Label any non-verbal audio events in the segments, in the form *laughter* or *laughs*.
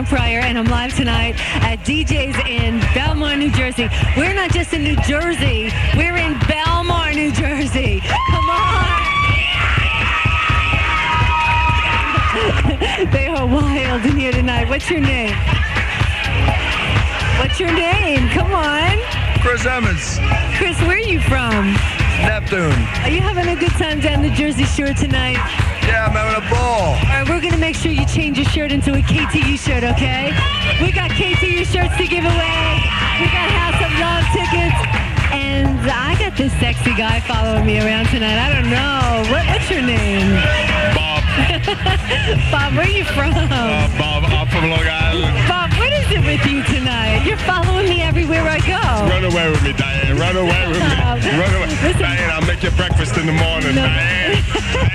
Diane Pryor, and I'm live tonight at DJ's in Belmar, New Jersey. We're not just in New Jersey, we're in Belmar, New Jersey. Come on! *laughs* they are wild in here tonight. What's your name? What's your name? Come on. Chris Emmons, Chris, where are you from? Neptune. Are you having a good time down the Jersey Shore tonight? Yeah, I'm having a ball. All right, we're going to make sure you change your shirt into a KTU shirt, okay? We got KTU shirts to give away. We got House of Love tickets. And I got this sexy guy following me around tonight. I don't know. What, what's your name? Bob, *laughs* Bob, where are you from? uh, Bob, I'm from Long Island. Bob, what is it with you tonight? You're following me everywhere I go. Run away with me, Diane. Run away with me. *laughs* Run away. Listen. Diane, I'll make you breakfast in the morning, No. Diane. *laughs*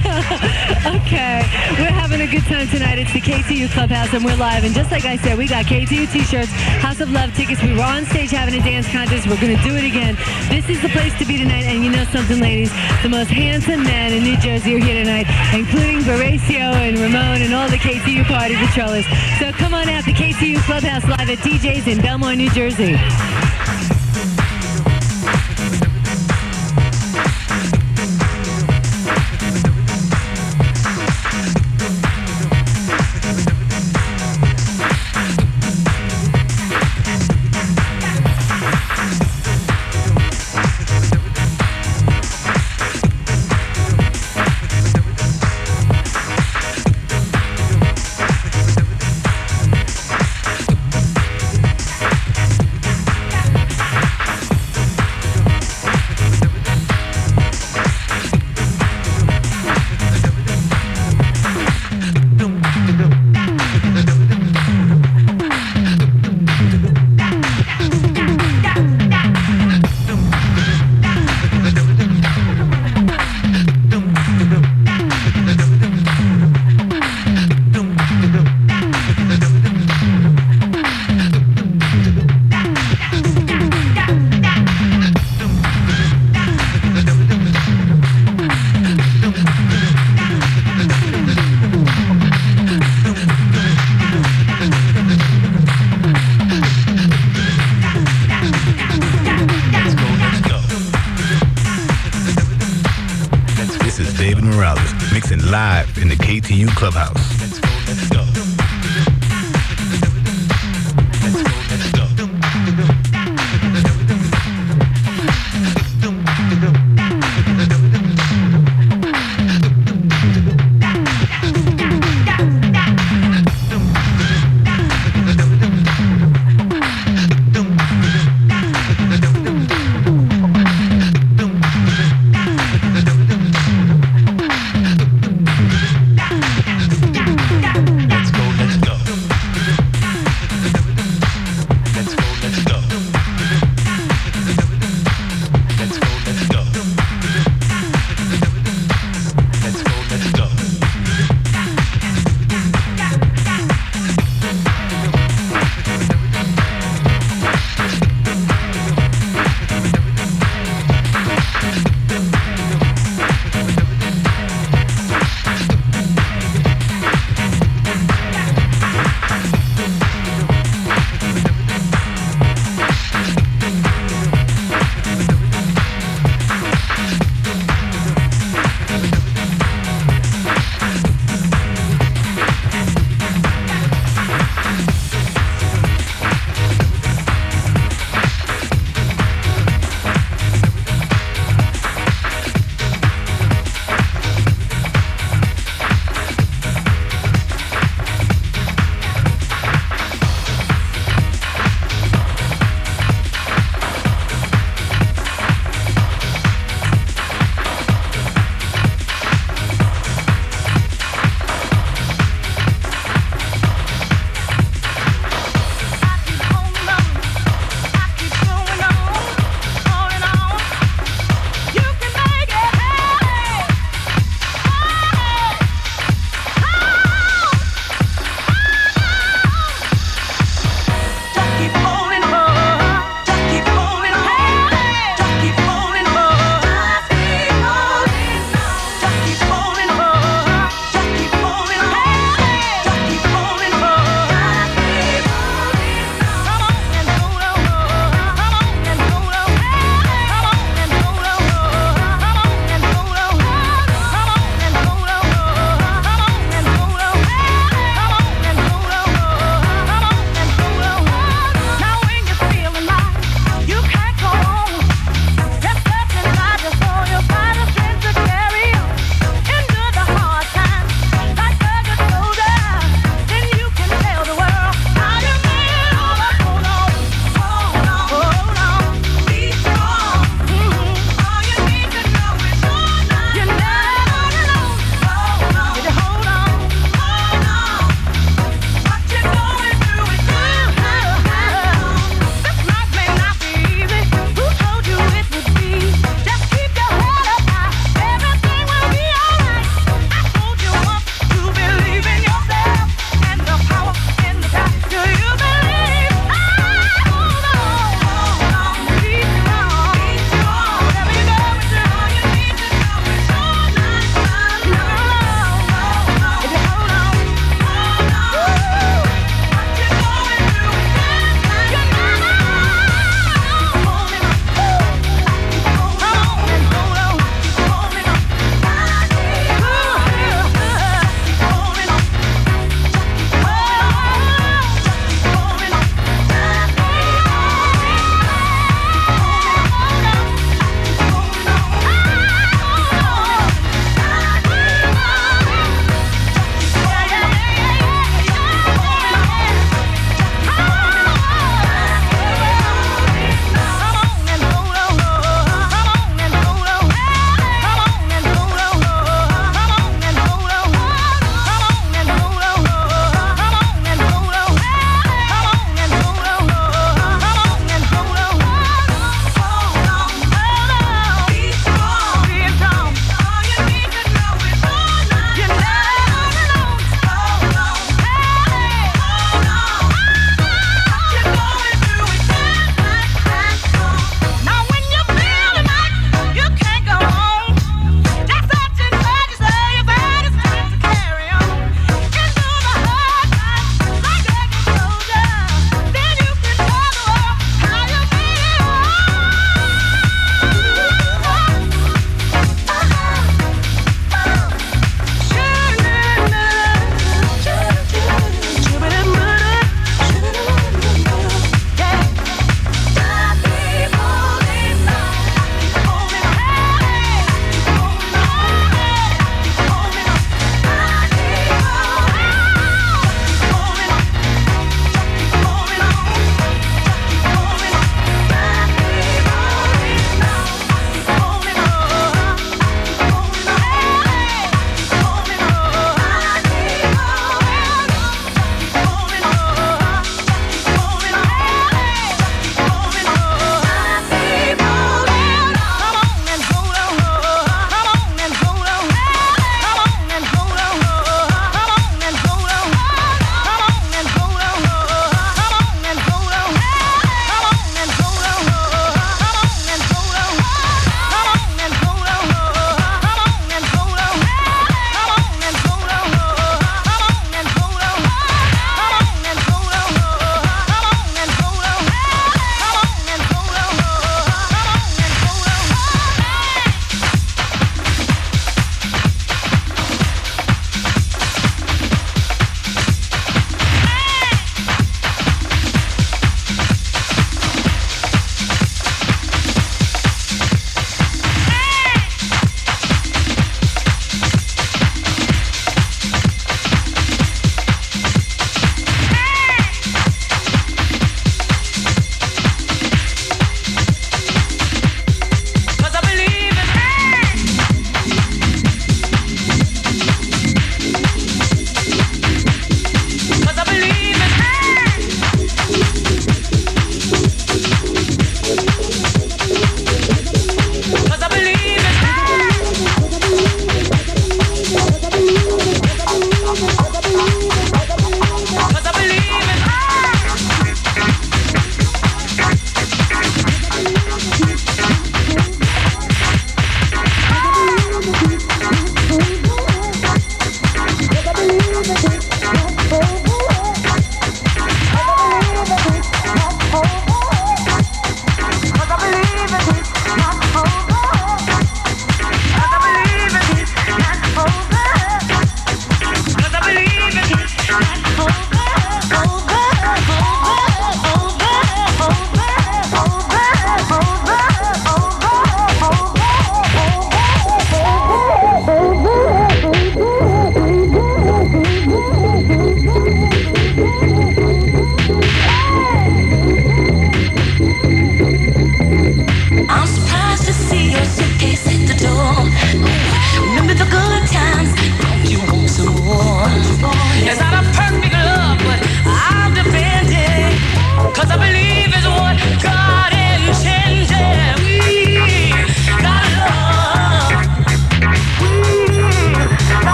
*laughs* Okay, we're having a good time tonight. It's the KTU Clubhouse, and we're live. And just like I said, we got KTU T-shirts, House of Love tickets. We were on stage having a dance contest. We're going to do it again. This is the place to be tonight. And you know something, ladies? The most handsome men in New Jersey are here tonight, including Baracio and Ramon and all the KTU party patrollers. So come on out to KTU Clubhouse live at DJ's in Belmar, New Jersey.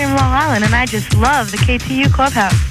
Valley Long Island, and I just love the KTU Clubhouse.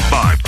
five.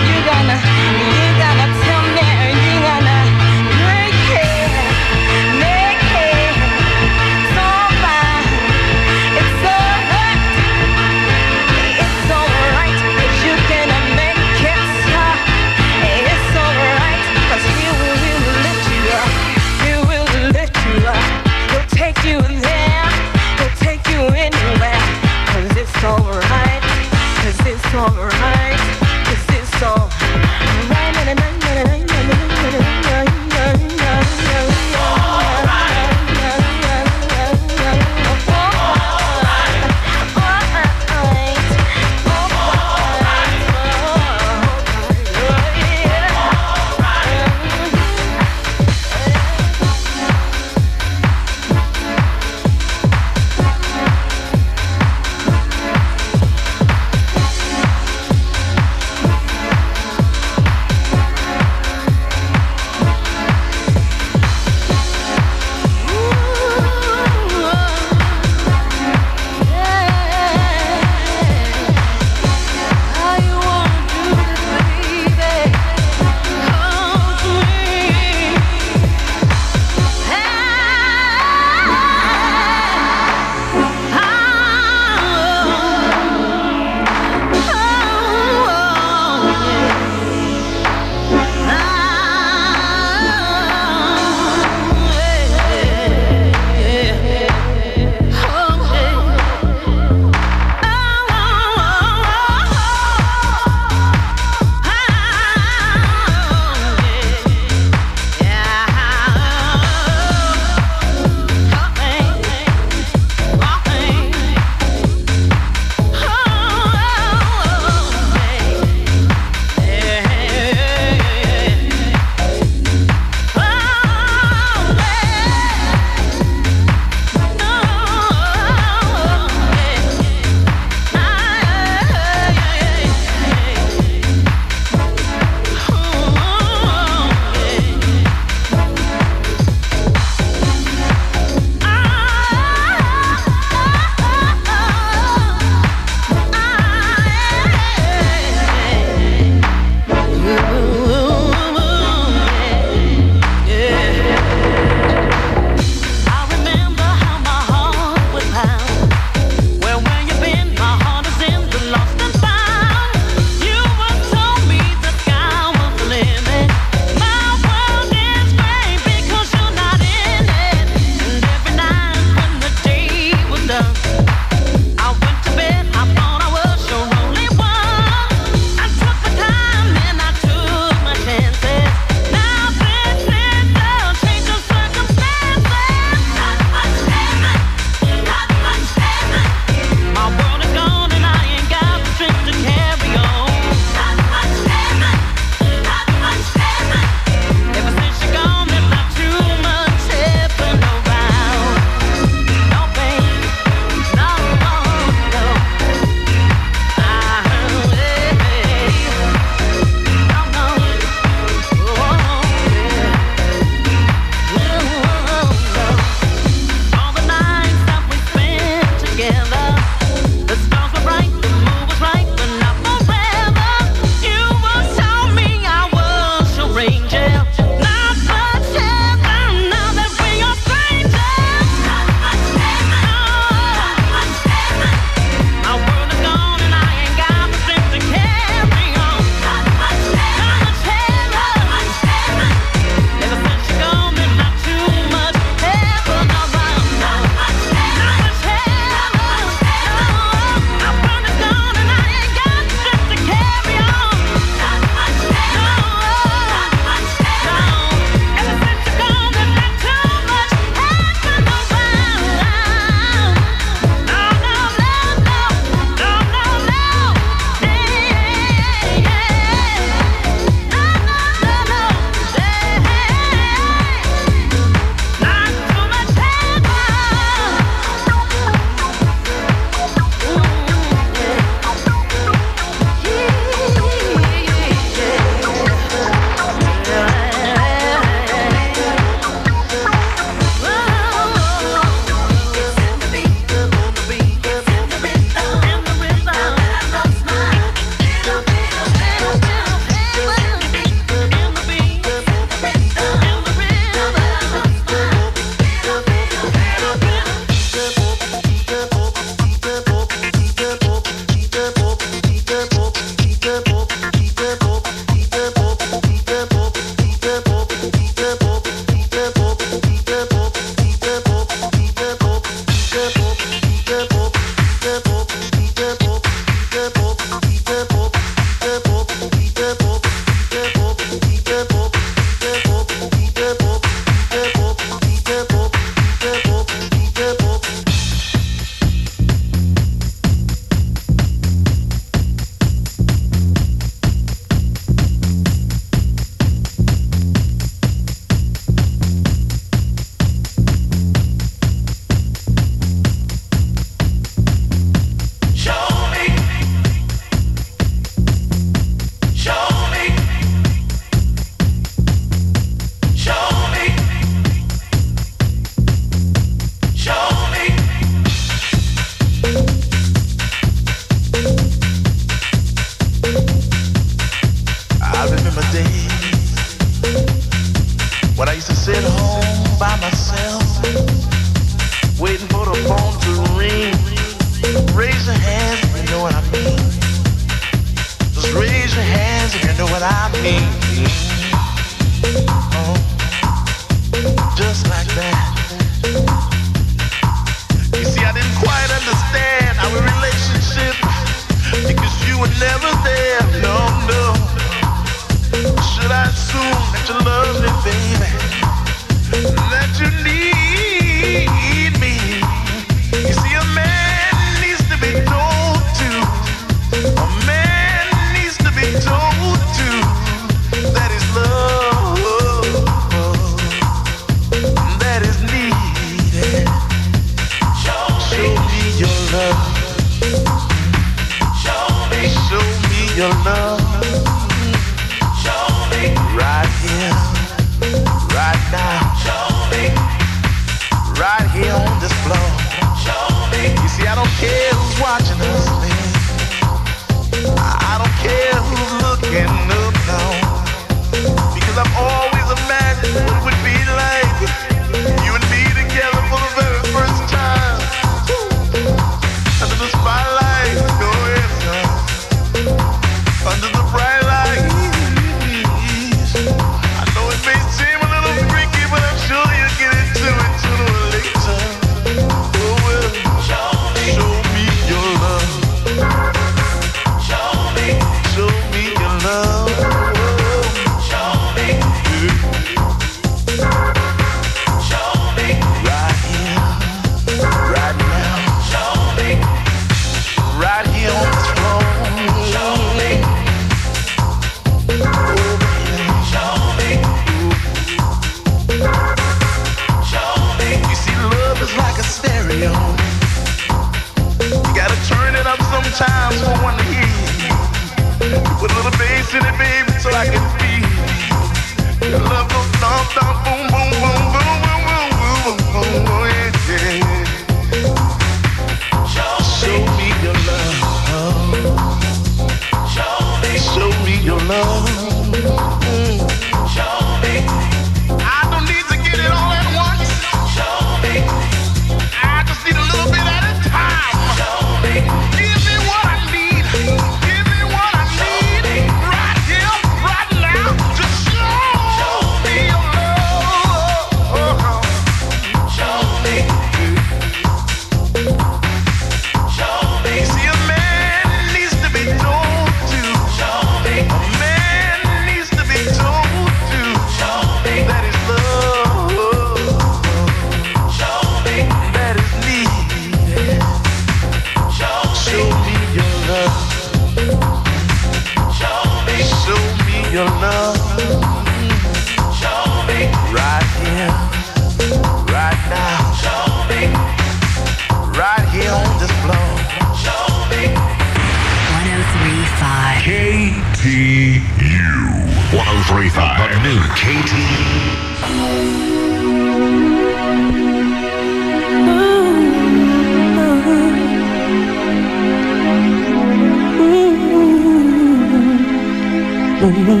mm -hmm.